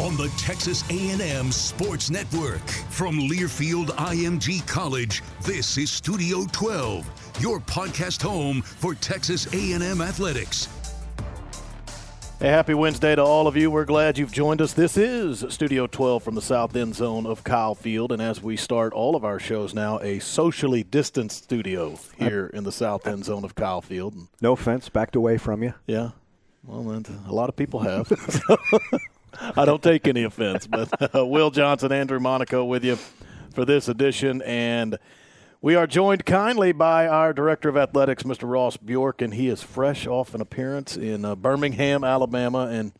On the Texas A&M Sports Network from Learfield IMG College. This is Studio 12, your podcast home for Texas A&M athletics. Hey, happy Wednesday to all of you. We're glad you've joined us. This is Studio 12 from the south end zone of Kyle Field. And as we start all of our shows now, a socially distanced studio here in the south end zone of Kyle Field. No offense, backed away from you. Yeah. Well, a lot of people have. I don't take any offense, but uh, Will Johnson, Andrew Monaco with you for this edition. And we are joined kindly by our Director of Athletics, Mr. Ross Bjork, and he is fresh off an appearance in uh, Birmingham, Alabama. And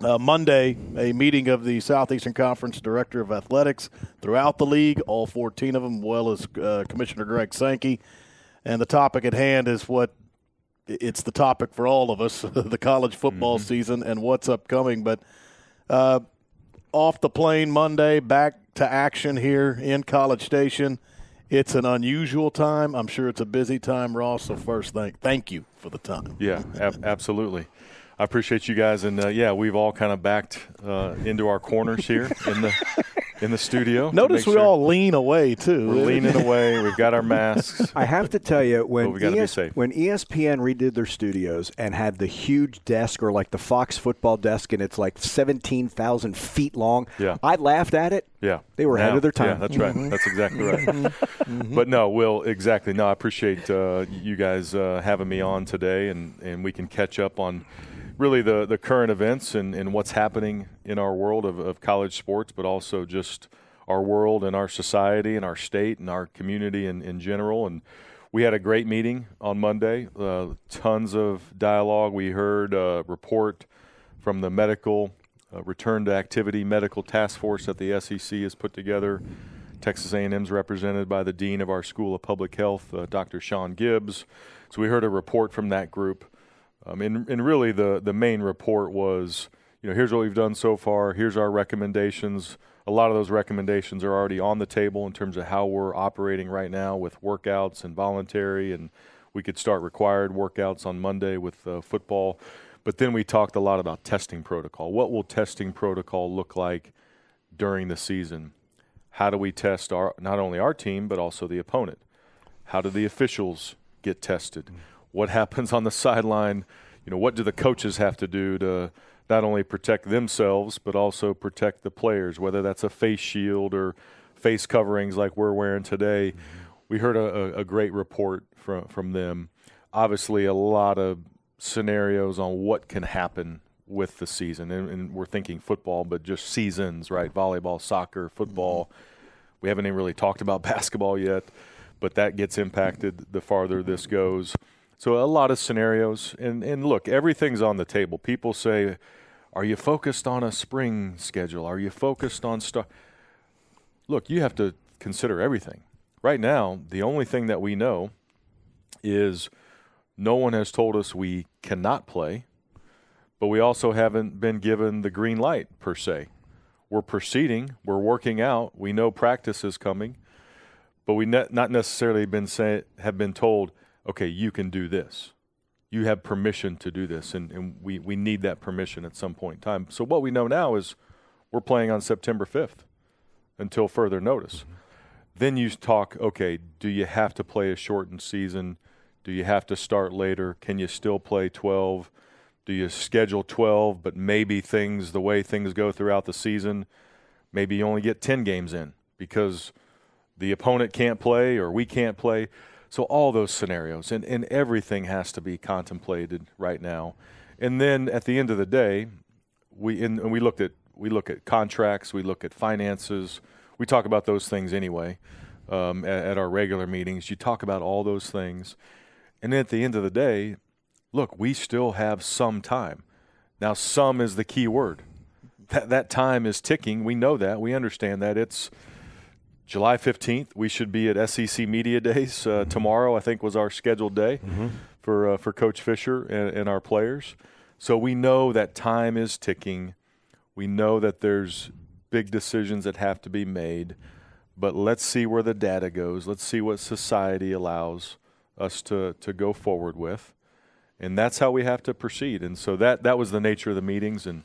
uh, Monday, a meeting of the Southeastern Conference Director of Athletics throughout the league, all 14 of them, as well as uh, Commissioner Greg Sankey. And the topic at hand is what it's the topic for all of us the college football mm-hmm. season and what's upcoming. But uh, off the plane Monday, back to action here in College Station. It's an unusual time. I'm sure it's a busy time, Ross. So first, thank thank you for the time. Yeah, ab- absolutely. I appreciate you guys, and uh, yeah, we've all kind of backed uh, into our corners here in the in the studio. Notice we sure all lean away too. We're leaning away. We've got our masks. I have to tell you, when ES- when ESPN redid their studios and had the huge desk or like the Fox football desk, and it's like seventeen thousand feet long. Yeah, I laughed at it. Yeah, they were now, ahead of their time. Yeah, that's right. Mm-hmm. That's exactly right. Mm-hmm. But no, Will, exactly. No, I appreciate uh, you guys uh, having me on today, and and we can catch up on really the, the current events and, and what's happening in our world of, of college sports, but also just our world and our society and our state and our community in, in general. And we had a great meeting on Monday, uh, tons of dialogue. We heard a report from the medical uh, return to activity medical task force that the SEC has put together. Texas A&M is represented by the dean of our School of Public Health, uh, Dr. Shawn Gibbs. So we heard a report from that group um, and, and really, the, the main report was, you know, here's what we've done so far. Here's our recommendations. A lot of those recommendations are already on the table in terms of how we're operating right now with workouts and voluntary, and we could start required workouts on Monday with uh, football. But then we talked a lot about testing protocol. What will testing protocol look like during the season? How do we test our not only our team but also the opponent? How do the officials get tested? What happens on the sideline. You know, what do the coaches have to do to not only protect themselves but also protect the players, whether that's a face shield or face coverings like we're wearing today. Mm-hmm. We heard a, a, great report from from them. Obviously, a lot of scenarios on what can happen with the season, and, and we're thinking football, but just seasons, right? Volleyball, soccer, football. Mm-hmm. We haven't even really talked about basketball yet, but that gets impacted the farther this goes. So a lot of scenarios, and and look, everything's on the table. People say, "Are you focused on a spring schedule? Are you focused on stuff?" Look, you have to consider everything. Right now, the only thing that we know is no one has told us we cannot play, but we also haven't been given the green light per se. we're proceeding, we're working out, we know practice is coming, but we ne- not necessarily been say, have been told, okay, you can do this. You have permission to do this, and, and we, we need that permission at some point in time. So what we know now is we're playing on September 5th until further notice. Mm-hmm. Then you talk, okay, do you have to play a shortened season? Do you have to start later? Can you still play 12? Do you schedule 12, but maybe things, the way things go throughout the season, maybe you only get 10 games in because the opponent can't play or we can't play? So, all those scenarios, and, and everything has to be contemplated right now. And then at the end of the day, we, and we looked at we look at contracts, we look at finances, we talk about those things anyway um, at, at, our regular meetings. You talk about all those things, and then at the end of the day, look, we still have some time. Now, some is the key word. That that time is ticking. We know that. We understand that. It's July fifteenth. We should be at SEC Media Days uh, tomorrow. I think was our scheduled day mm-hmm. for uh, for Coach Fisher and, and our players. So we know that time is ticking. We know that there's big decisions that have to be made, but let's see where the data goes. Let's see what society allows us to, to go forward with. And that's how we have to proceed. And so that, that was the nature of the meetings. And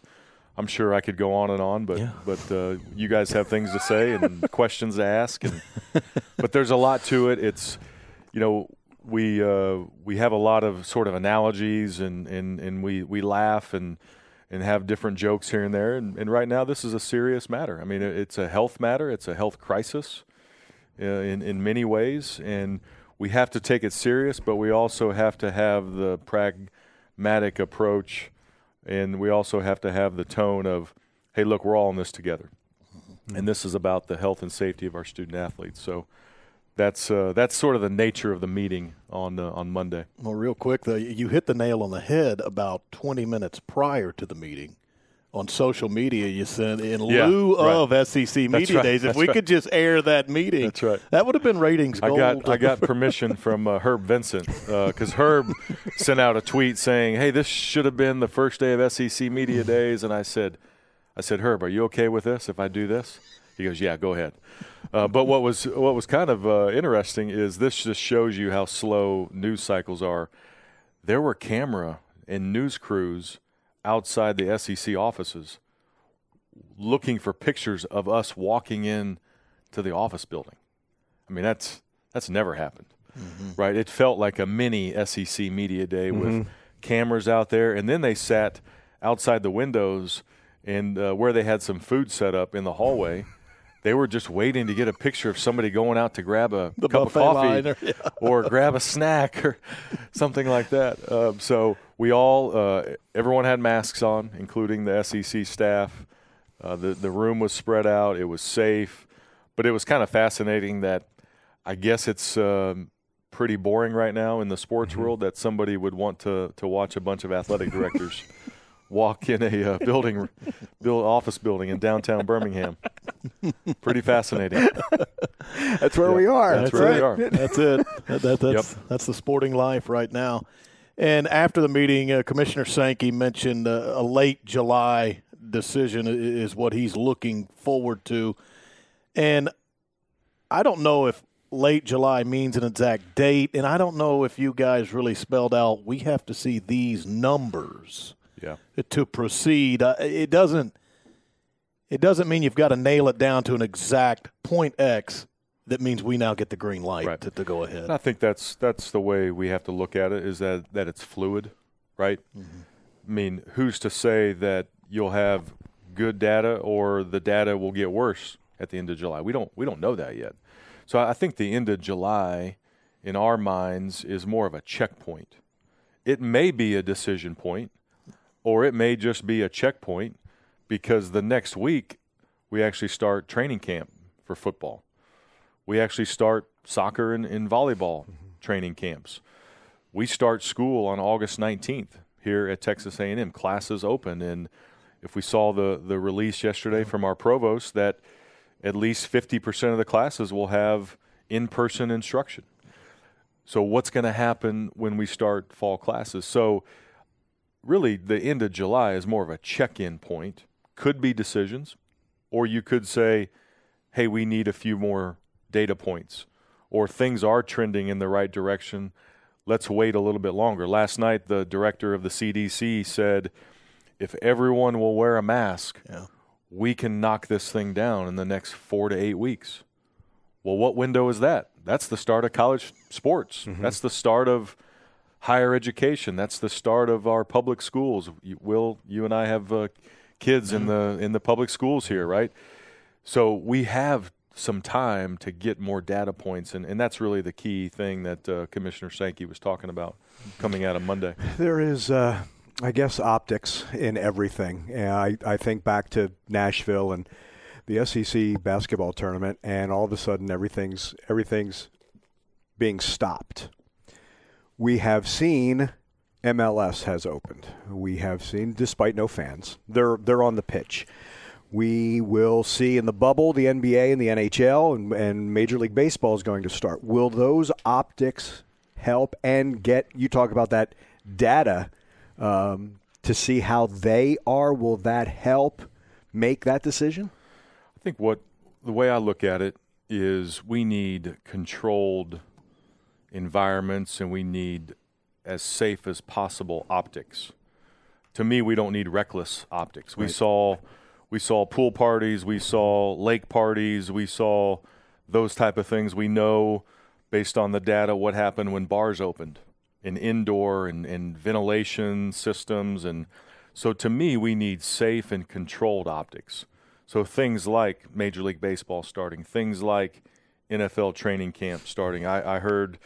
I'm sure I could go on and on, but, yeah. but uh, you guys have things to say and questions to ask. And, but there's a lot to it. It's, you know, we, uh, we have a lot of sort of analogies and, and, and we, we laugh and – and have different jokes here and there. And, and, right now, this is a serious matter. I mean, it's a health matter. It's a health crisis uh, in in many ways, and we have to take it serious. But we also have to have the pragmatic approach, and we also have to have the tone of, "Hey, look, we're all in this together." And this is about the health and safety of our student athletes. So that's uh, that's sort of the nature of the meeting on uh, on Monday. Well, real quick though, you hit the nail on the head about 20 minutes prior to the meeting. On social media, you said in yeah, lieu right. of SEC media right, days, if we right. could just air that meeting, that's right. That would have been ratings. I got I got permission from uh, Herb Vincent because uh, Herb sent out a tweet saying, "Hey, this should have been the first day of SEC media days," and I said, "I said Herb, are you okay with this if I do this?" He goes, "Yeah, go ahead." Uh, but what was what was kind of uh, interesting is this just shows you how slow news cycles are. There were camera and news crews outside the SEC offices looking for pictures of us walking in to the office building. I mean, that's that's never happened, mm-hmm. right? It felt like a mini SEC media day mm-hmm. with cameras out there, and then they sat outside the windows and uh, where they had some food set up in the hallway they were just waiting to get a picture of somebody going out to grab a the cup of coffee or, yeah. or, grab a snack or something like that. Um, so we all, uh, everyone had masks on, including the SEC staff. Uh, the the room was spread out. It was safe, but it was kind of fascinating that I guess it's um, pretty boring right now in the sports mm-hmm. world that somebody would want to to watch a bunch of athletic directors. walk in a uh, building, build office building in downtown Birmingham. Pretty fascinating. That's where yeah, we are. That's, that's where we are. That's it. That, that, that's yep. that's the sporting life right now. And after the meeting, uh, Commissioner Sankey mentioned uh, a late July decision is what he's looking forward to. And I don't know if late July means an exact date, and I don't know if you guys really spelled out. We have to see these numbers yeah. to proceed. Uh, it doesn't it doesn't mean you've got to nail it down to an exact point X. That means we now get the green light right. to, to, go ahead. And I think that's that's the way we have to look at it. Is that that it's fluid, right? Mm-hmm. I mean, who's to say that you'll have good data or the data will get worse at the end of July? We don't we don't know that yet. So I think the end of July, in our minds, is more of a checkpoint. It may be a decision point or it may just be a checkpoint because the next week we actually start training camp for football. We actually start soccer and, and volleyball mm-hmm. training camps. We start school on August 19th here at Texas A&M. Classes open, and if we saw the the release yesterday from our provost that at least 50% of the classes will have in-person instruction. So what's going to happen when we start fall classes? So really the end of July is more of a check in point. Could be decisions, Or you could say, hey, we need a few more data points, or things are trending in the right direction. Let's wait a little bit longer. Last night, the director of the CDC said, if everyone will wear a mask, yeah. we can knock this thing down in the next four to eight weeks. Well, what window is that? That's the start of college sports. Mm-hmm. That's the start of higher education. That's the start of our public schools. Will you and I have uh, kids in the in the public schools here, right? So we have some time to get more data points, and, and that's really the key thing that uh, Commissioner Sankey was talking about coming out of Monday. There is, uh, I guess, optics in everything. And I, I think back to Nashville and the SEC basketball tournament, and all of a sudden everything's everything's being stopped we have seen MLS has opened. We have seen, despite no fans, they're they're on the pitch. We will see in the bubble the NBA and the NHL and, and Major League Baseball is going to start. Will those optics help and get you talk about that data um, to see how they are? Will that help make that decision? I think what the way I look at it is we need controlled environments and we need as safe as possible optics. To me, we don't need reckless optics. We right. saw we saw pool parties, we saw lake parties, we saw those type of things. We know based on the data what happened when bars opened in indoor and, and ventilation systems and so to me we need safe and controlled optics. So things like Major League Baseball starting, things like NFL training camp starting. I, I heard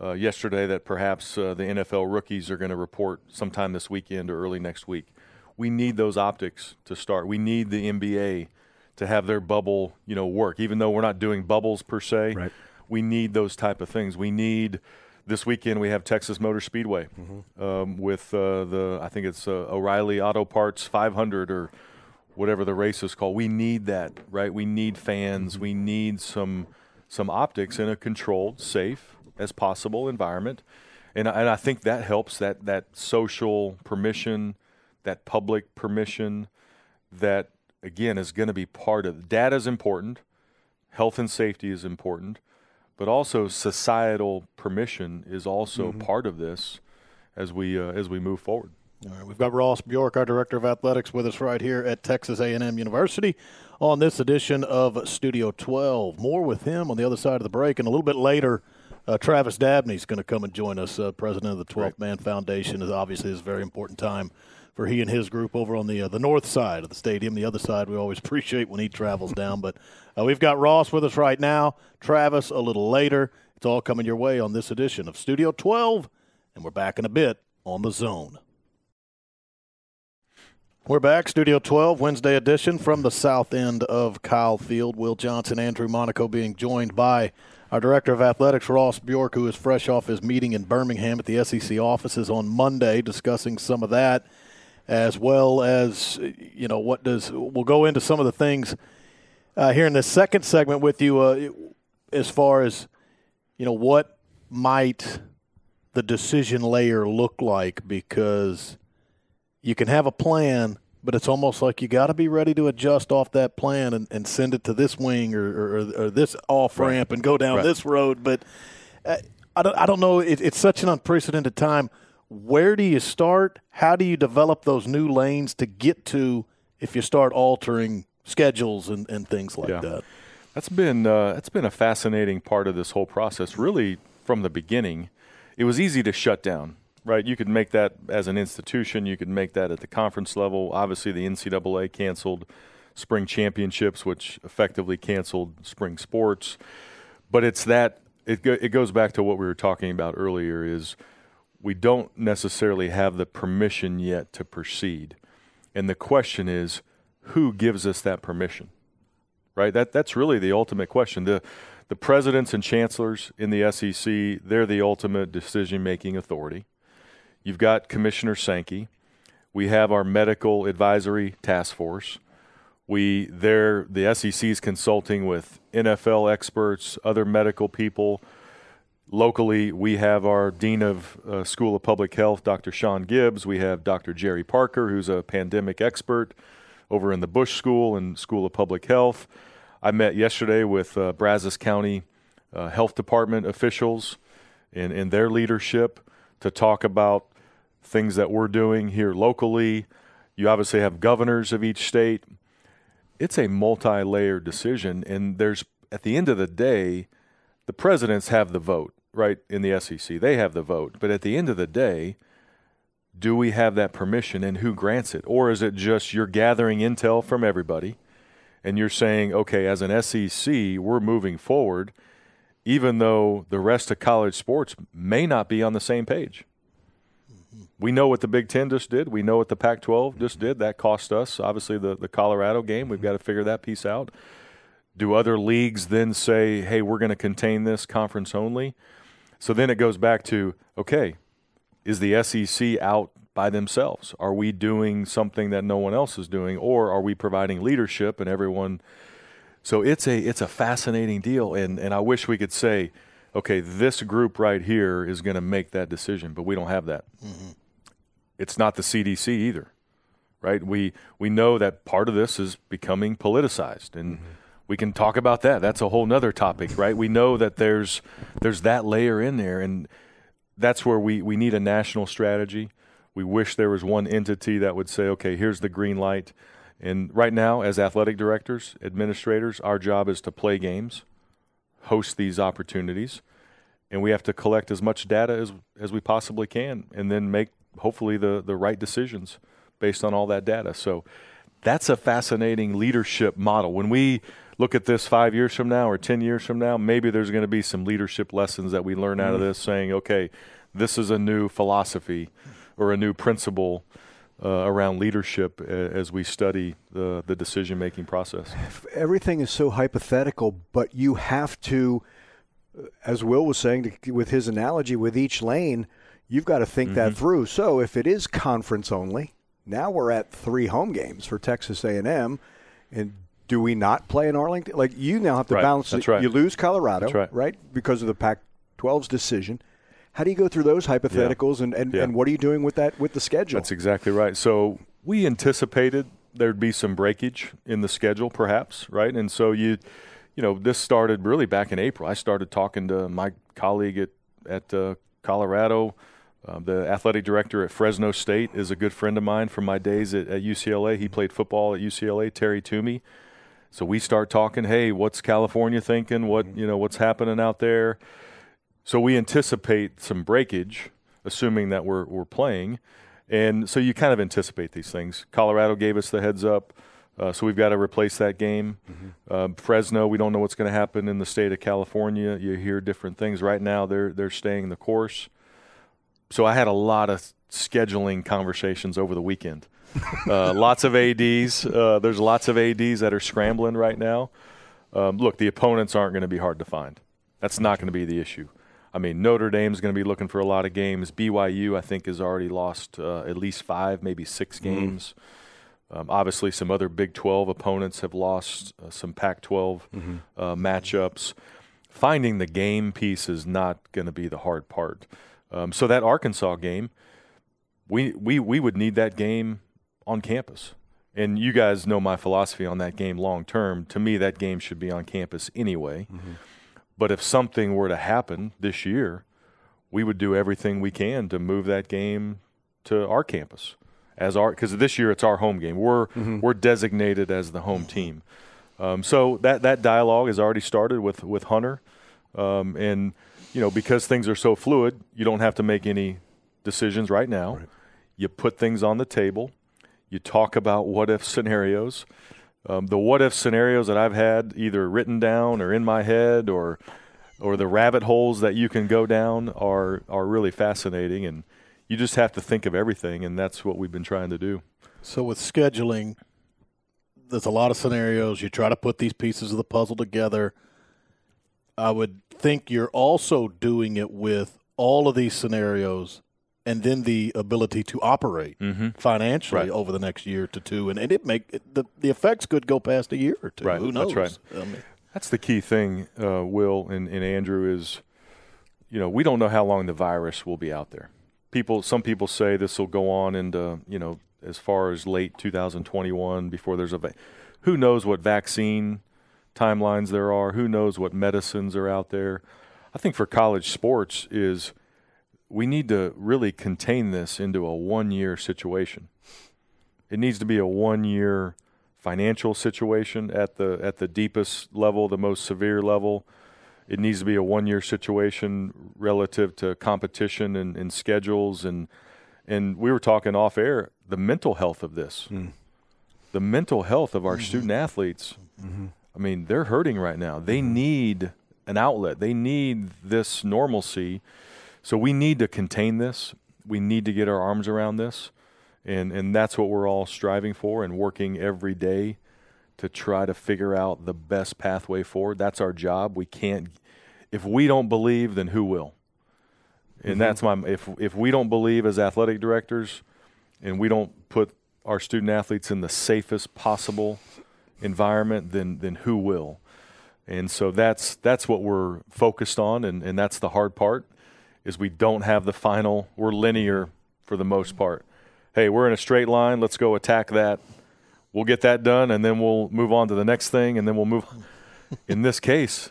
uh, yesterday that perhaps uh, the NFL rookies are going to report sometime this weekend or early next week. We need those optics to start. We need the NBA to have their bubble, you know, work. Even though we're not doing bubbles per se, right. we need those type of things. We need this weekend we have Texas Motor Speedway mm-hmm. um, with uh, the I think it's uh, O'Reilly Auto Parts 500 or whatever the race is called. We need that, right? We need fans. Mm-hmm. We need some some optics in a controlled, safe as possible environment. And, and I think that helps that, that social permission, that public permission, that again is going to be part of data is important, health and safety is important, but also societal permission is also mm-hmm. part of this as we uh, as we move forward. All right, we've got Ross Bjork, our director of athletics, with us right here at Texas A&M University on this edition of Studio 12. More with him on the other side of the break, and a little bit later. Uh, Travis Dabney is going to come and join us, uh, president of the 12th Man Foundation. Is obviously is a very important time for he and his group over on the uh, the north side of the stadium. The other side we always appreciate when he travels down. But uh, we've got Ross with us right now. Travis a little later. It's all coming your way on this edition of Studio 12, and we're back in a bit on the zone. We're back, Studio 12, Wednesday edition from the south end of Kyle Field. Will Johnson, Andrew Monaco being joined by our director of athletics, Ross Bjork, who is fresh off his meeting in Birmingham at the SEC offices on Monday, discussing some of that, as well as you know what does. We'll go into some of the things uh, here in the second segment with you, uh, as far as you know what might the decision layer look like, because you can have a plan but it's almost like you got to be ready to adjust off that plan and, and send it to this wing or, or, or this off ramp right. and go down right. this road. But uh, I, don't, I don't know. It, it's such an unprecedented time. Where do you start? How do you develop those new lanes to get to if you start altering schedules and, and things like yeah. that? That's been uh, that's been a fascinating part of this whole process. Really, from the beginning, it was easy to shut down Right. You could make that as an institution. You could make that at the conference level. Obviously, the NCAA canceled spring championships, which effectively canceled spring sports. But it's that it, go, it goes back to what we were talking about earlier is we don't necessarily have the permission yet to proceed. And the question is, who gives us that permission? Right? That that's really the ultimate question. The the presidents and chancellors in the SEC, they're the ultimate decision making authority. You've got Commissioner Sankey. We have our medical advisory task force. We there the SEC is consulting with NFL experts, other medical people. Locally, we have our dean of uh, School of Public Health, Dr. Shawn Gibbs. We have Dr. Jerry Parker, who's a pandemic expert. over in the Bush School and School of Public Health. I met yesterday with uh, Brazos County uh, Health Department officials and, and their leadership to talk about things that we're doing here locally. You obviously have governors of each state. It's a multi layered decision, and there's at the end of the day, the presidents have the vote, right, in the SEC. They have the vote. But at the end of the day, do we have that permission and who grants it? Or is it just you're gathering intel from everybody and you're saying, okay, as an SEC, we're moving forward, even though the rest of college sports may not be on the same page? Mm-hmm. We know what the Big Ten just did. We know what the Pac 12 just did. That cost us, obviously, the, the Colorado game. We've mm-hmm. got to figure that piece out. Do other leagues then say, hey, we're going to contain this conference only? So then it goes back to, okay, is the SEC out by themselves? Are we doing something that no one else is doing, or are we providing leadership and everyone? So it's a it's a fascinating deal, and and I wish we could say, okay, this group right here is going to make that decision, but we don't have that. Mm-hmm. It's not the CDC either, right? We we know that part of this is becoming politicized, and mm-hmm we can talk about that. That's a whole nother topic, right? We know that there's there's that layer in there, and that's where we, we need a national strategy. We wish there was one entity that would say, okay, here's the green light. And right now, as athletic directors, administrators, our job is to play games, host these opportunities, and we have to collect as much data as, as we possibly can and then make hopefully the, the right decisions based on all that data. So that's a fascinating leadership model. When we look at this five years from now or 10 years from now, maybe there's going to be some leadership lessons that we learn out of mm-hmm. this saying, okay, this is a new philosophy or a new principle uh, around leadership as we study the, the decision making process. Everything is so hypothetical, but you have to, uh, as Will was saying to, with his analogy, with each lane, you've got to think mm-hmm. that through. So if it is conference only, now we're at three home games for Texas A&M, and do we not play in Arlington? Like you now have to right. balance. That's right. You lose Colorado, right. right. Because of the Pac-12's decision. How do you go through those hypotheticals, yeah. and, and, yeah. and what are you doing with that with the schedule? That's exactly right. So we anticipated there'd be some breakage in the schedule, perhaps, right? And so you, you know, this started really back in April. I started talking to my colleague at at uh, Colorado. Uh, the athletic director at Fresno State is a good friend of mine from my days at, at UCLA. He played football at UCLA. Terry Tumey so we start talking, hey, what's California thinking? What you know, what's happening out there? So we anticipate some breakage, assuming that we're we're playing, and so you kind of anticipate these things. Colorado gave us the heads up, uh, so we've got to replace that game. Mm-hmm. Uh, Fresno, we don't know what's going to happen in the state of California. You hear different things. Right now, they're they're staying the course. So I had a lot of scheduling conversations over the weekend uh, lots of ads. Uh, there's lots of ads that are scrambling right now. Um, look, the opponents aren't going to be hard to find. That's not going to be the issue. I mean, Notre Dame's going to be looking for a lot of games. BYU, I think, has already lost uh, at least five, maybe 6 mm-hmm. games. Mm-hmm. Um, obviously, some other Big 12 opponents have lost uh, some Pac 12 mm-hmm. uh, matchups. Finding the game piece is not going to be the hard part. Um, so, that Arkansas game, we, we, we would need that game on campus. And you guys know my philosophy on that game long term. To me, that game should be on campus anyway. Mm-hmm. But if something were to happen this year, we would do everything we can to move that game to our campus as our because this year it's our home game. We're mm-hmm. we're designated as the home team. Um, so that that dialogue has already started with with Hunter, um, and you know because things are so fluid, you don't have to make any decisions right now. Right. You put things on the table you talk about what if scenarios. Um, the what if scenarios that I've had either written down or in my head or or the rabbit holes that you can go down are are really fascinating and you just have to think of everything and that's what we've been trying to do. So with scheduling there's a lot of scenarios you try to put these pieces of the puzzle together. I would think you're also doing it with all of these scenarios and then the ability to operate mm-hmm. financially right. over the next year to two, and, and it make the the effects could go past a year or two. Right. Who knows? That's right. I mean, That's the key thing, uh, Will and, and Andrew is, you know, we don't know how long the virus will be out there. People, some people say this will go on into you know as far as late 2021 before there's a va- who knows what vaccine timelines there are, who knows what medicines are out there. I think for college sports is we need to really contain this into a one year situation. It needs to be a one year financial situation at the at the deepest level, the most severe level. It needs to be a one year situation relative to competition and, and schedules and and we were talking off air the mental health of this. Hmm. The mental health of our Mm-hmm. student athletes. Mm-hmm. I mean, they're hurting right now. They mm-hmm. need an outlet. They need this normalcy. So we need to contain this. We need to get our arms around this. And and that's what we're all striving for and working every day to try to figure out the best pathway forward. That's our job. We can't if we don't believe, then who will? And mm-hmm. that's my if if we don't believe as athletic directors and we don't put our student athletes in the safest possible environment, then then who will? And so that's that's what we're focused on, and, and that's the hard part, is we don't have the final. We're linear for the most part. Hey, we're in a straight line. Let's go attack that. We'll get that done, and then we'll move on to the next thing, and then we'll move. In this case,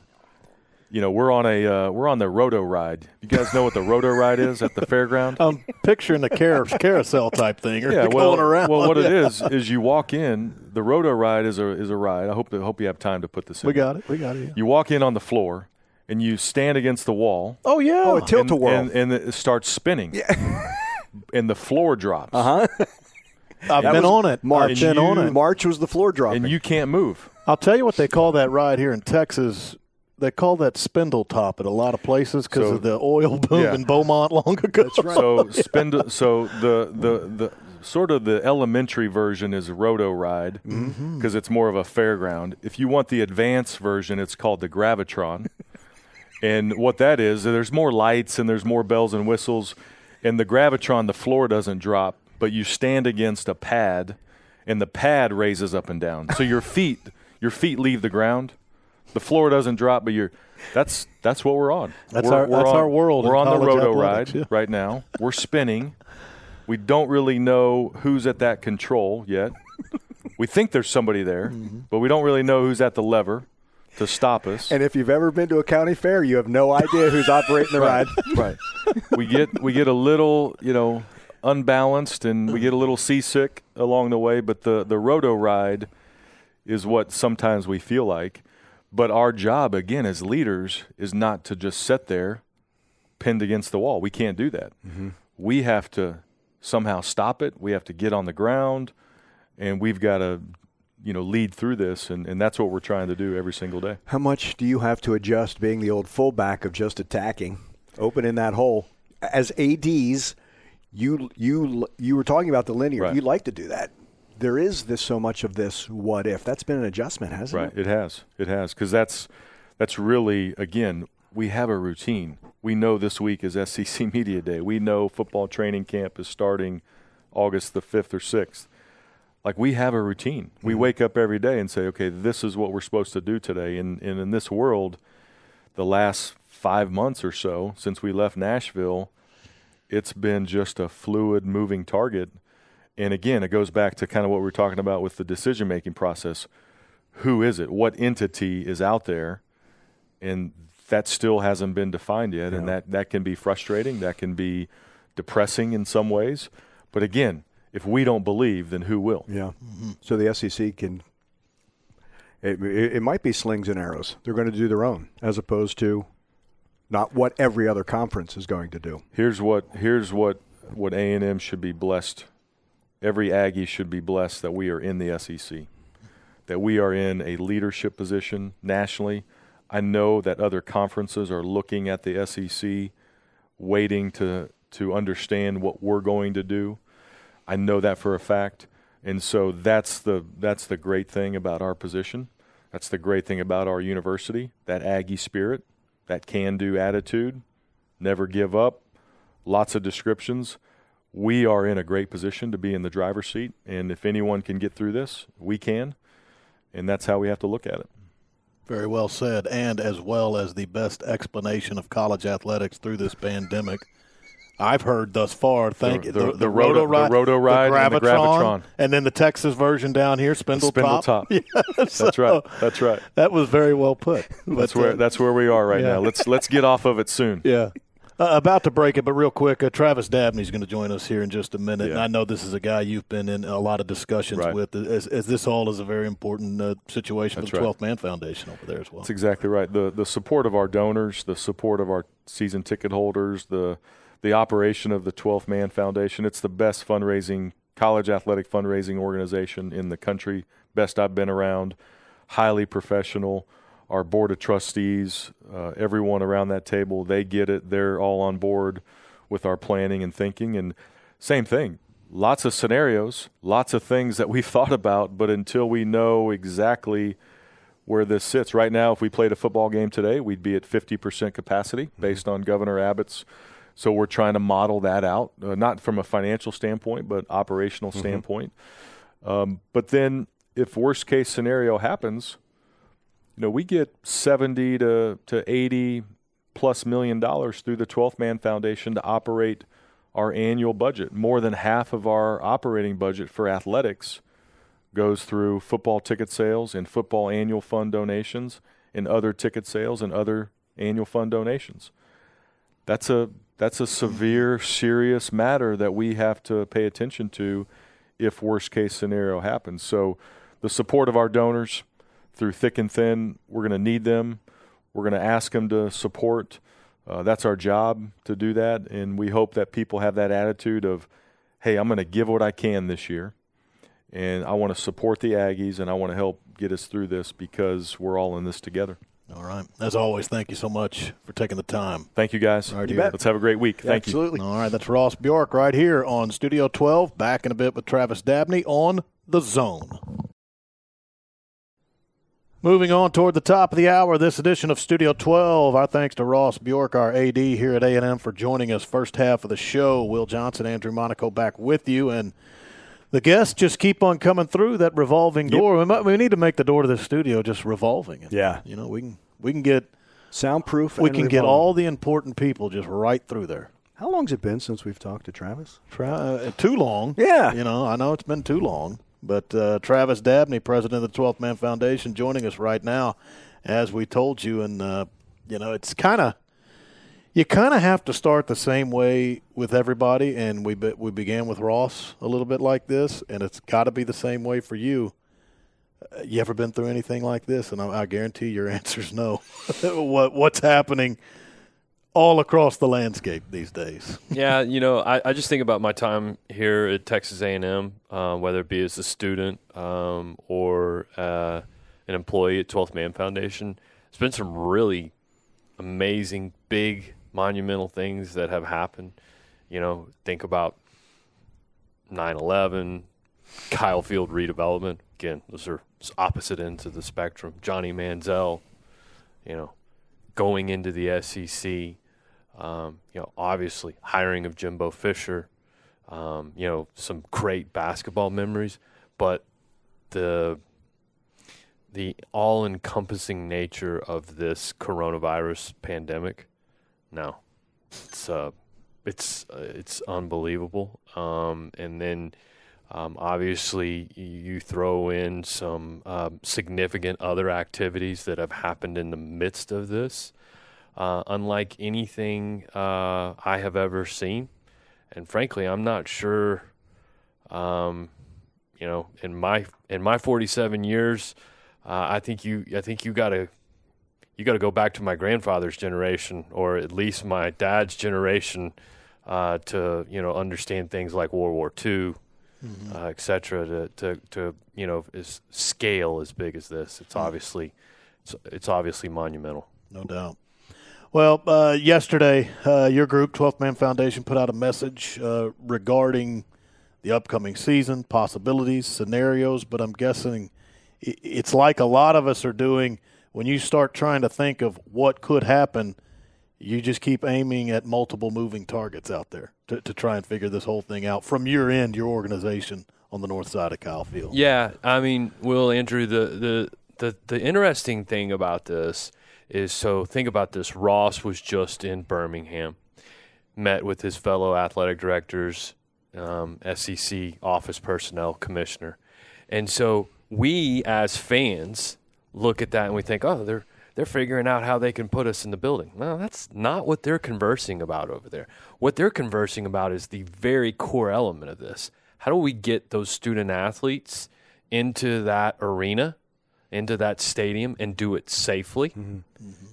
you know, we're on a uh, we're on the roto ride. You guys know what the roto ride is at the fairground? I'm picturing a car- carousel type thing or yeah, going well, around. well, what it Yeah. is is you walk in. The roto ride is a is a ride. I hope I hope you have time to put this in. We got it. We got it. yeah. You walk in on the floor and you stand against the wall. Oh yeah. Oh, a tilt a and, whirl. and, and it starts spinning. Yeah. and the floor drops. Uh huh. I've been on it. March. I've been on it. March was the floor drop, And you can't move. I'll tell you what they call that ride here in Texas. They call that Spindletop at a lot of places because So- of the oil boom Yeah. in Beaumont long ago. That's right. So spindle. So the the the sort of the elementary version is roto ride because Mm-hmm. it's more of a fairground. If you want the advanced version, it's called the gravitron. And what that is, there's more lights and there's more bells and whistles. And the gravitron, the floor doesn't drop, but you stand against a pad, and the pad raises up and down. So your feet, your feet leave the ground. The floor doesn't drop, but you're. That's that's what we're on. That's We're- our- we're that's on- our world We're on the roto ride yeah. right now. We're spinning. We don't really know who's at that control yet. we think there's somebody there, Mm-hmm. but we don't really know who's at the lever to stop us. and if you've ever been to a county fair, you have no idea who's operating the ride. right. We get we get a little, you know, unbalanced and we get a little seasick along the way, but the the roto ride is what sometimes we feel like. But our job again as leaders is not to just sit there pinned against the wall. We can't do that. Mm-hmm. We have to somehow stop it. We have to get on the ground and we've got to you know lead through this and, and that's what we're trying to do every single day. How much do you have to adjust being the old fullback of just attacking, opening that hole? As ads, you you you were talking about the linear. Right. You like to do that. There is this so much of this what if. That's been an adjustment, hasn't Right. it? Right, it has. It has because that's that's really again we have a routine. We know this week is SEC Media Day. We know football training camp is starting August the fifth or sixth. Like we have a routine. We mm-hmm. wake up every day and say, okay, this is what we're supposed to do today. And, and in this world, the last five months or so since we left Nashville, it's been just a fluid, moving target. And again, it goes back to kind of what we're talking about with the decision making process. Who is it? What entity is out there? And that still hasn't been defined yet. And that, that can be frustrating. That can be depressing in some ways. But again, if we don't believe, then who will? Yeah. Mm-hmm. So the SEC can. It, it, it might be slings and arrows. They're going to do their own, as opposed to not what every other conference is going to do. Here's what here's what what A and M should be blessed. Every Aggie should be blessed that we are in the SEC, that we are in a leadership position nationally. I know that other conferences are looking at the SEC, waiting to to understand what we're going to do. I know that for a fact, and so that's the that's the great thing about our position. That's the great thing about our university. That Aggie spirit, that can-do attitude, never give up. Lots of descriptions. We are in a great position to be in the driver's seat, and if anyone can get through this, we can, and that's how we have to look at it. Very well said, and as well as the best explanation of college athletics through this pandemic. I've heard thus far. Thank The- you. the- the roto- the ride, roto ride and the Gravitron. and then the Texas version down here, Spindle, Spindletop. That's right. That's right. That was very well put. That's But, where uh, that's where we are right yeah. now. Let's let's get off of it soon. Yeah. Uh, about to break it, but real quick, uh, Travis Dabney's going to join us here in just a minute. Yeah. And I know this is a guy you've been in a lot of discussions Right. with, as, as this all is a very important uh, situation That's for the right. 12th Man Foundation over there as well. That's exactly right. The the support of our donors, the support of our season ticket holders, the the operation of the 12th Man Foundation. It's the best fundraising college athletic fundraising organization in the country. Best I've been around. Highly professional. Our board of trustees, uh, everyone around that table, they get it. They're all on board with our planning and thinking. And same thing. Lots of scenarios, lots of things that we've thought about, but until we know exactly where this sits. Right now, if we played a football game today, we'd be at 50% capacity based on Governor Abbott's. So we're trying to model that out, uh, not from a financial standpoint, but operational standpoint. Um, but then, if worst case scenario happens, you know, we get 70 to, to 80 plus million dollars through the 12th Man Foundation to operate our annual budget. More than half of our operating budget for athletics goes through football ticket sales and football annual fund donations and other ticket sales and other annual fund donations. That's a that's a severe, serious matter that we have to pay attention to if worst case scenario happens. So the support of our donors through thick and thin, we're going to need them. We're going to ask them to support. Uh, that's our job to do that, and we hope that people have that attitude of, "Hey, I'm going to give what I can this year, and I want to support the Aggies, and I want to help get us through this because we're all in this together." All right. As always, thank you so much for taking the time. Thank you, guys. Right here. Let's have a great week. Thank you. Absolutely. All right, that's Ross Bjork right here on Studio 12. Back in a bit with Travis Dabney on The Zone. Moving on toward the top of the hour, this edition of Studio 12. Our thanks to Ross Bjork, our AD here at A&M, for joining us first half of the show. Will Johnson, Andrew Monaco back with you, and the guests just keep on coming through that revolving door. We, might, we need to make the door to the studio just revolving. Yeah. you know we can we can get Soundproof. we and can get all the important people just right through there. How long's it been since we've talked to Travis? Tra- uh, too long. Yeah. You know, I know it's been too long. But uh, Travis Dabney, president of the 12th Man Foundation, joining us right now, as we told you. And, uh, you know, it's kind of, you kind of have to start the same way with everybody. And we, be, we began with Ross a little bit like this, and it's got to be the same way for you. Uh, you ever been through anything like this? And I, I guarantee your answer is no. what, what's happening all across the landscape these days? yeah, you know, I, I just think about my time here at Texas A&M, uh, whether it be as a student um, or uh, an employee at 12th Man Foundation. It's been some really amazing, big, monumental things that have happened. You know, think about 9/11, Kyle Field redevelopment. Again, those are opposite ends of the spectrum. Johnny Manziel, you know, going into the SEC. Um, you know, obviously hiring of Jimbo Fisher. Um, you know, some great basketball memories, but the the all-encompassing nature of this coronavirus pandemic, no, it's uh, it's uh, it's unbelievable. Um, and then um, obviously you throw in some um, significant other activities that have happened in the midst of this uh, unlike anything uh, I have ever seen. And frankly, I'm not sure. Um, you know, in my in my 47 years, uh, I think you I think you got to you got to go back to my grandfather's generation, or at least my dad's generation, uh, to you know understand things like World War II, uh, et cetera. To, to to you know is scale as big as this. It's obviously it's, it's obviously monumental. No doubt. Well, uh, yesterday, uh, your group, 12th Man Foundation, put out a message uh, regarding the upcoming season, possibilities, scenarios, but I'm guessing it's like a lot of us are doing when you start trying to think of what could happen, you just keep aiming at multiple moving targets out there to, to try and figure this whole thing out from your end, your organization on the north side of Kyle Field. Yeah, I mean, Will Andrew, the the the, the interesting thing about this is so think about this. Ross was just in Birmingham. met with his fellow athletic directors, um, SEC office personnel, commissioner, and so we as fans look at that and we think, oh, they're they're figuring out how they can put us in the building. No, that's not what they're conversing about over there. What they're conversing about is the very core element of this. How do we get those student athletes into that arena, into that stadium, and do it safely? Mm-hmm. Mm-hmm.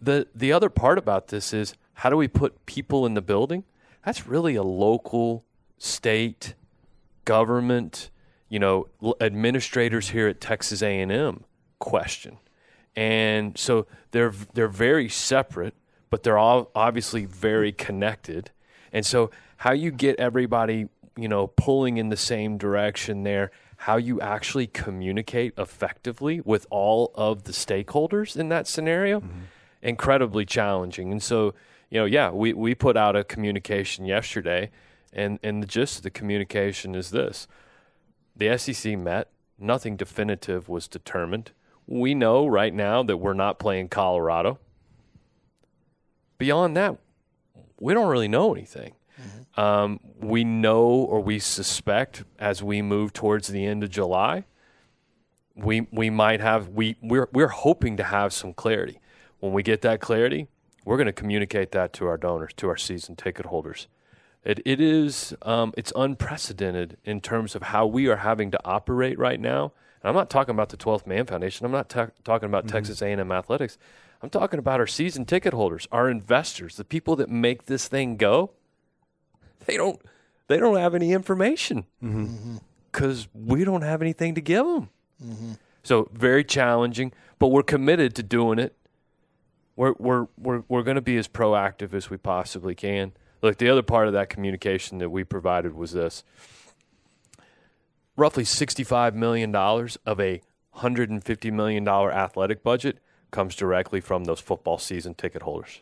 The the other part about this is how do we put people in the building? That's really a local, state, government, you know, administrators here at Texas A&M question and so they're they're very separate, but they're all obviously very connected. And so how you get everybody, you know, pulling in the same direction there, how you actually communicate effectively with all of the stakeholders in that scenario, mm-hmm. incredibly challenging. And so, you know, yeah, we, we put out a communication yesterday, and, and the gist of the communication is this the SEC met, nothing definitive was determined. We know right now that we're not playing Colorado. Beyond that, we don't really know anything. Mm-hmm. Um, we know or we suspect as we move towards the end of July, we we might have we we're we're hoping to have some clarity. When we get that clarity, we're going to communicate that to our donors, to our season ticket holders. It it is um, it's unprecedented in terms of how we are having to operate right now and I'm not talking about the 12th Man Foundation. I'm not ta- talking about mm-hmm. Texas A&M athletics. I'm talking about our season ticket holders, our investors, the people that make this thing go. They don't they don't have any information because mm-hmm. we don't have anything to give them. Mm-hmm. So very challenging, but we're committed to doing it. We're we're we're we're going to be as proactive as we possibly can. Look, the other part of that communication that we provided was this roughly $65 million of a $150 million athletic budget comes directly from those football season ticket holders.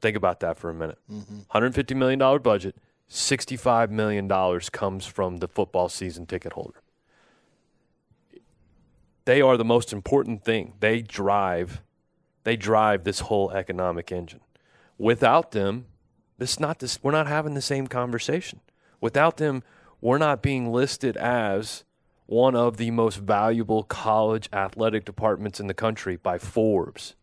Think about that for a minute. Mm-hmm. $150 million budget, $65 million comes from the football season ticket holder. They are the most important thing. They drive they drive this whole economic engine. Without them, this not this we're not having the same conversation. Without them, we're not being listed as one of the most valuable college athletic departments in the country by Forbes.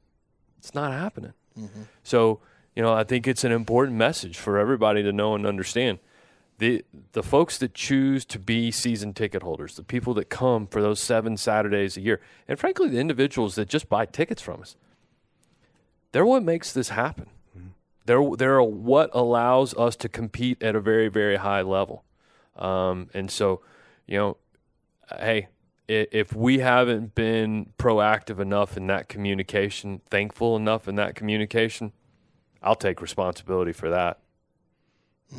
It's not happening. Mm-hmm. So, you know, I think it's an important message for everybody to know and understand. The the folks that choose to be season ticket holders, the people that come for those seven Saturdays a year, and frankly, the individuals that just buy tickets from us, they're what makes this happen. Mm-hmm. They're they're what allows us to compete at a very very high level. Um, and so, you know, hey, if we haven't been proactive enough in that communication, thankful enough in that communication, I'll take responsibility for that.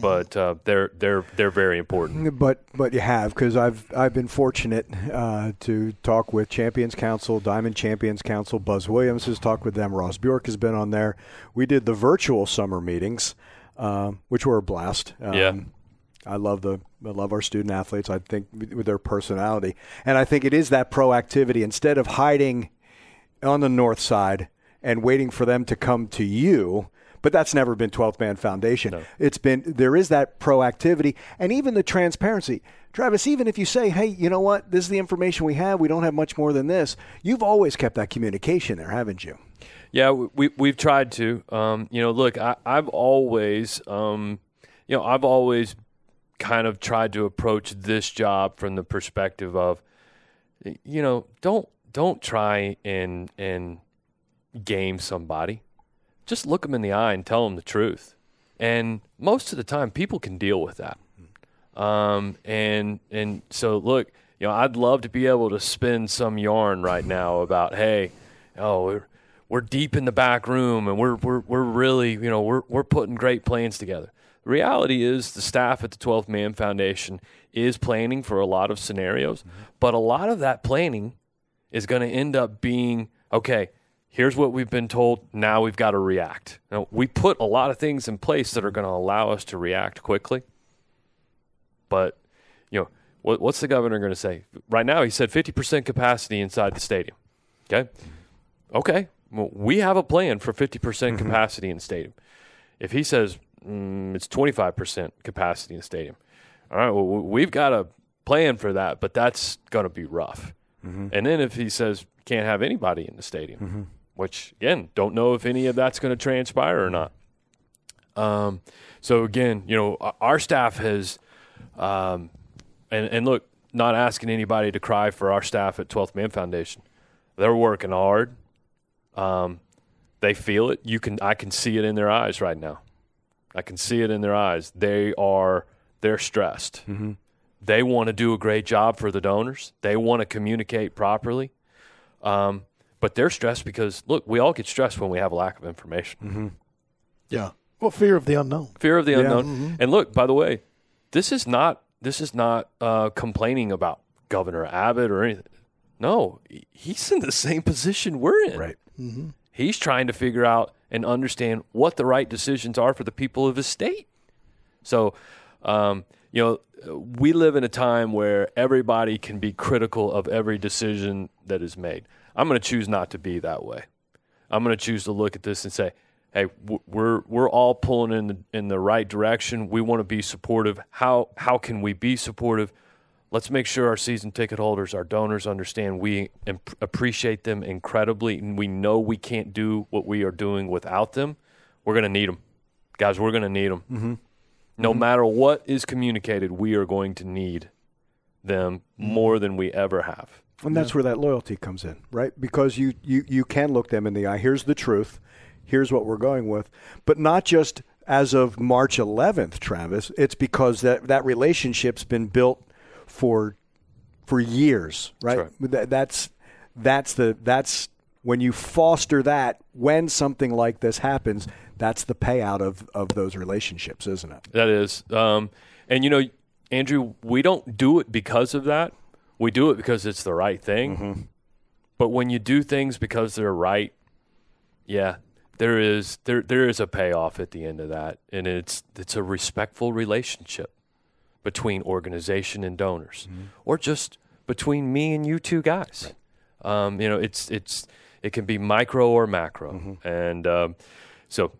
But uh, they're they're they're very important. But but you have because I've I've been fortunate uh, to talk with Champions Council, Diamond Champions Council. Buzz Williams has talked with them. Ross Bjork has been on there. We did the virtual summer meetings, um, which were a blast. Um, yeah I love the I love our student athletes. I think with their personality, and I think it is that proactivity instead of hiding on the north side and waiting for them to come to you. But that's never been 12th Man Foundation. No. It's been there is that proactivity and even the transparency. Travis, even if you say, "Hey, you know what? This is the information we have. We don't have much more than this." You've always kept that communication there, haven't you? Yeah, we we've tried to. Um, you know, look, I, have always, um, you know, I've always kind of tried to approach this job from the perspective of, you know, don't don't try and and game somebody. Just look them in the eye and tell them the truth. And most of the time, people can deal with that. Um, and and so look, you know, I'd love to be able to spin some yarn right now about, hey, oh, we're we're deep in the back room and we're we're we're really, you know, we're we're putting great plans together. Reality is the staff at the 12th Man Foundation is planning for a lot of scenarios, mm-hmm. but a lot of that planning is going to end up being okay, here's what we've been told, now we've got to react. Now, we put a lot of things in place that are going to allow us to react quickly. But, you know, what, what's the governor going to say? Right now, he said 50% capacity inside the stadium. Okay? Mm-hmm. Okay. Well, we have a plan for 50% mm-hmm. capacity in the stadium If he says mm, it's 25% capacity in the stadium, all right, well, we've got a plan for that, but that's going to be rough. Mm-hmm. And then if he says can't have anybody in the stadium, mm-hmm. which again, don't know if any of that's going to transpire or not. Um, so again, you know, our staff has, um, and, and look, not asking anybody to cry for our staff at 12th Man Foundation. They're working hard. Um, they feel it. You can, I can see it in their eyes right now. I can see it in their eyes. They are, they're stressed. Mm-hmm. They want to do a great job for the donors. They want to communicate properly. Um, but they're stressed because look, we all get stressed when we have a lack of information. Mm-hmm. Yeah. Well, fear of the unknown. Fear of the yeah. unknown. Mm-hmm. And look, by the way, this is not this is not uh, complaining about Governor Abbott or anything. No, he's in the same position we're in. Right. Mm-hmm. He's trying to figure out and understand what the right decisions are for the people of his state. So, um, you know, we live in a time where everybody can be critical of every decision that is made. I'm going to choose not to be that way. I'm going to choose to look at this and say, hey, we're we're all pulling in the, in the right direction. We want to be supportive. How how can we be supportive? Let's make sure our season ticket holders, our donors, understand we imp- appreciate them incredibly, and we know we can't do what we are doing without them. We're going to need them, guys. We're going to need them. Mm-hmm. No mm-hmm. matter what is communicated, we are going to need them mm-hmm. more than we ever have. And that's yeah. where that loyalty comes in, right? Because you, you, you can look them in the eye. Here's the truth here's what we're going with. But not just as of March 11th, Travis. It's because that that relationship's been built for for years, right? That's, right. that's that's the that's when you foster that when something like this happens, that's the payout of of those relationships, isn't it? That is, um, and you know, Andrew, we don't do it because of that. We do it because it's the right thing. Mm-hmm. But when you do things because they're right, yeah, there is there there is a payoff at the end of that, and it's it's a respectful relationship between organization and donors, mm-hmm. or just between me and you two guys. Right. Um, you know, it's it's it can be micro or macro, mm-hmm. and um, so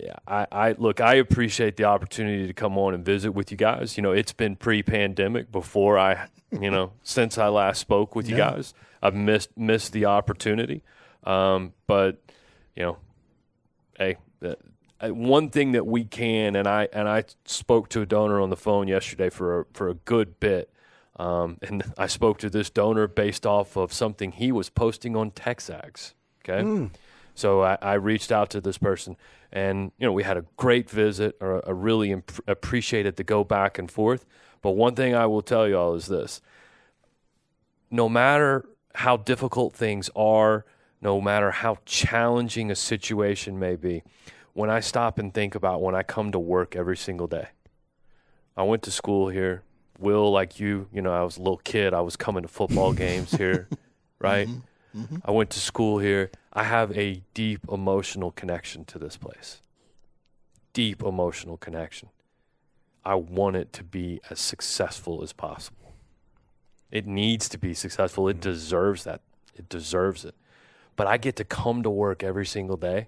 yeah, I, I look. I appreciate the opportunity to come on and visit with you guys. You know, it's been pre-pandemic before I, you know, since I last spoke with you yeah. guys. I've missed missed the opportunity, um, but you know, hey, one thing that we can, and I and I spoke to a donor on the phone yesterday for a, for a good bit, um, and I spoke to this donor based off of something he was posting on TexAgs. Okay, mm. so I, I, reached out to this person, and you know we had a great visit, or I really imp- appreciated the go back and forth. But one thing I will tell y'all is this: no matter how difficult things are no matter how challenging a situation may be, when I stop and think about when I come to work every single day. I went to school here. Will, like you, you know, I was a little kid. I was coming to football games here, right? Mm-hmm. Mm-hmm. I went to school here. I have a deep emotional connection to this place. Deep emotional connection. I want it to be as successful as possible. It needs to be successful. It deserves that. It deserves it but I get to come to work every single day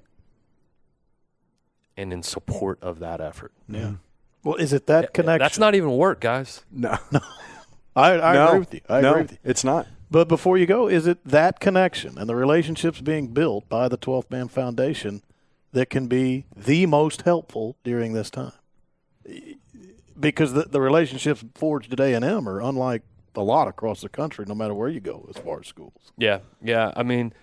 and in support of that effort. Yeah. Well, is it that connection? That's not even work, guys. No. No. I, I no. agree with you. I no, agree with you. It's not. But before you go, is it that connection and the relationships being built by the 12th Man Foundation that can be the most helpful during this time? Because the, the relationships forged at A&M are unlike a lot across the country, no matter where you go as far as schools. Yeah, yeah. I mean –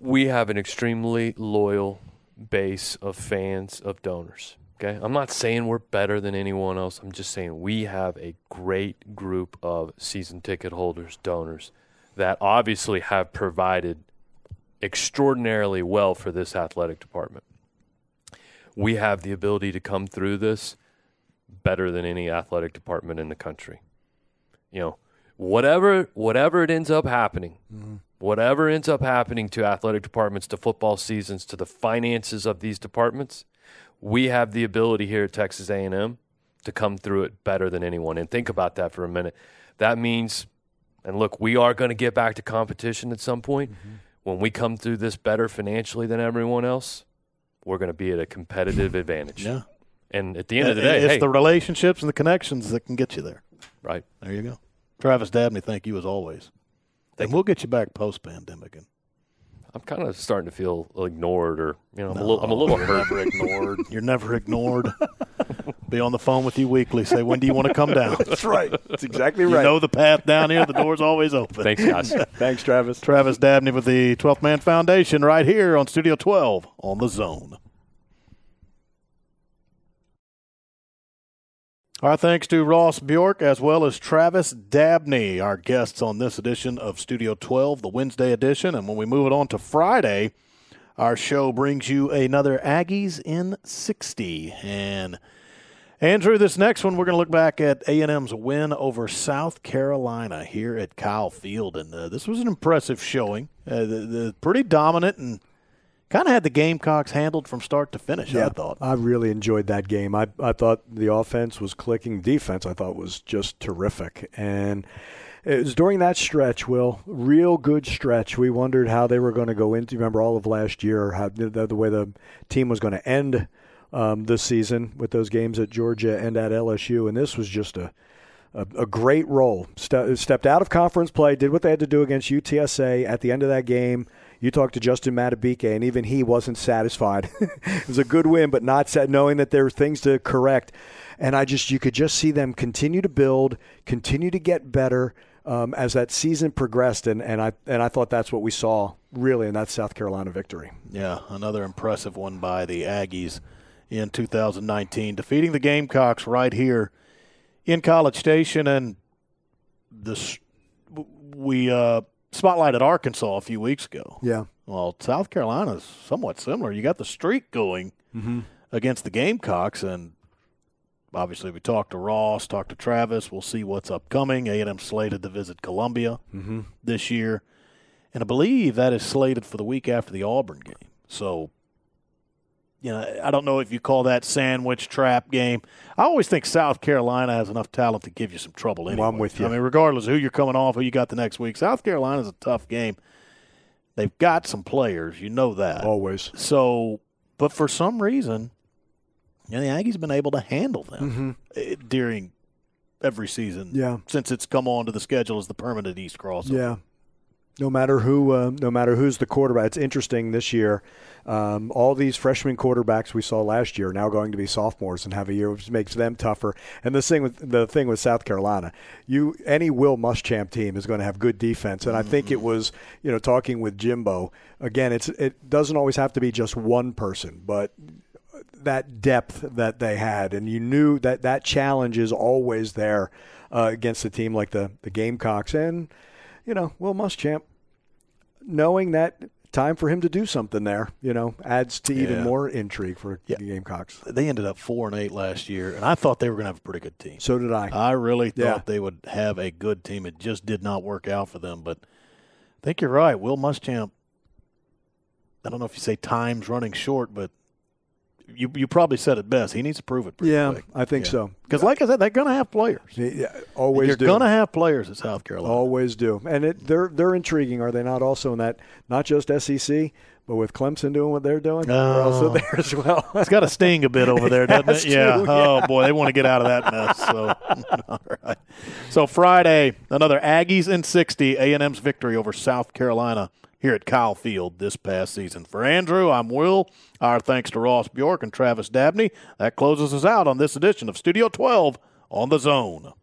we have an extremely loyal base of fans of donors. Okay, I'm not saying we're better than anyone else. I'm just saying we have a great group of season ticket holders, donors that obviously have provided extraordinarily well for this athletic department. We have the ability to come through this better than any athletic department in the country. You know, whatever whatever it ends up happening, mm-hmm whatever ends up happening to athletic departments, to football seasons, to the finances of these departments, we have the ability here at Texas A&M to come through it better than anyone. And think about that for a minute. That means, and look, we are going to get back to competition at some point. Mm-hmm. When we come through this better financially than everyone else, we're going to be at a competitive advantage. Yeah. And at the end of the day, it's hey, the relationships and the connections that can get you there. right. There you go. Travis Dabney, thank you as always. and we'll get you back post pandemic. And I'm kind of starting to feel ignored, or you know, I'm a little, I'm a little you're hurt. never ignored. You're never ignored. Be on the phone with you weekly. Say when do you want to come down? That's right. That's exactly You right. know the path down here. The door's always open. Thanks, guys. Thanks, Travis. Travis Dabney with the 12th Man Foundation right here on Studio 12 on the Zone. Our thanks to Ross Bjork as well as Travis Dabney, our guests on this edition of Studio 12, the Wednesday edition. And when we move it on to Friday, our show brings you another Aggies in 60. And Andrew, this next one, we're going to look back at A&M's win over South Carolina here at Kyle Field. And uh, this was an impressive showing. Uh, the, the pretty dominant and kind of had the Gamecocks handled from start to finish, I thought. I really enjoyed that game. I, I thought the offense was clicking. Defense, I thought, was just terrific. And it was during that stretch, Will, real good stretch. We wondered how they were going to go into. Remember all of last year, how the, the way the team was going to end um, this season with those games at Georgia and at LSU. And this was just a a, a great role. Ste- stepped out of conference play, did what they had to do against UTSA at the end of that game. You talked to Justin Madubuike, and even he wasn't satisfied. it was a good win, but not set, knowing that there were things to correct. And I just, you could just see them continue to build, continue to get better um, as that season progressed. And, and I and I thought that's what we saw really in that South Carolina victory. Yeah, another impressive one by the Aggies in 2019, defeating the Gamecocks right here in College Station. And this, we uh, spotlighted Arkansas a few weeks ago. Yeah. Well, South Carolina's somewhat similar. You got the streak going mm-hmm. against the Gamecocks, and obviously we talked to Ross, talked to Travis. We'll see what's upcoming. A&M slated to visit Columbia mm-hmm. this year, and I believe that is slated for the week after the Auburn game. So, you know, I don't know if you call that sandwich trap game. I always think South Carolina has enough talent to give you some trouble. Anyway. Well, I'm with you. I mean, regardless of who you're coming off, who you got the next week, South Carolina's a tough game. They've got some players, you know that. Always. So, but for some reason, you know, the Aggies been able to handle them eh, during every season. Mm-hmm. Yeah. since it's come onto the schedule as the permanent East Cross. Yeah. No matter who, uh, no matter who's the quarterback, it's interesting this year. Um, all these freshman quarterbacks we saw last year are now going to be sophomores and have a year, which makes them tougher. And the thing with the thing with South Carolina, you any Will Muschamp team is going to have good defense, and I think it was you know talking with Jimbo again. It's it doesn't always have to be just one person, but that depth that they had, and you knew that that challenge is always there uh, against a team like the the Gamecocks, and you know Will Muschamp, knowing that time for him to do something there, you know, adds to even Yeah. more intrigue for Yeah. the Gamecocks. They ended up four and eight last year, and I thought they were going to have a pretty good team. So did I. I really thought they would have a good team. It just did not work out for them. But I think you're right. Will Muschamp, I don't know if you say time's running short, but you you probably said it best. He needs to prove it pretty yeah, quick. I think so. Because, like I said, they're going to have players. Yeah, always You're going to have players at South Carolina. Always do, and it, they're they're intriguing, are they not? Also in that not just SEC, but with Clemson doing what they're doing, they're also Oh. there as well. It's got to sting a bit over there, doesn't has it? Yeah. to, Oh boy, they want to get out of that mess. So, all right. So Friday, another Aggies in sixty. A and M's victory over South Carolina here at Kyle Field this past season. For Andrew, I'm Will. Our thanks to Ross Bjork and Travis Dabney. That closes us out on this edition of Studio 12 on the Zone.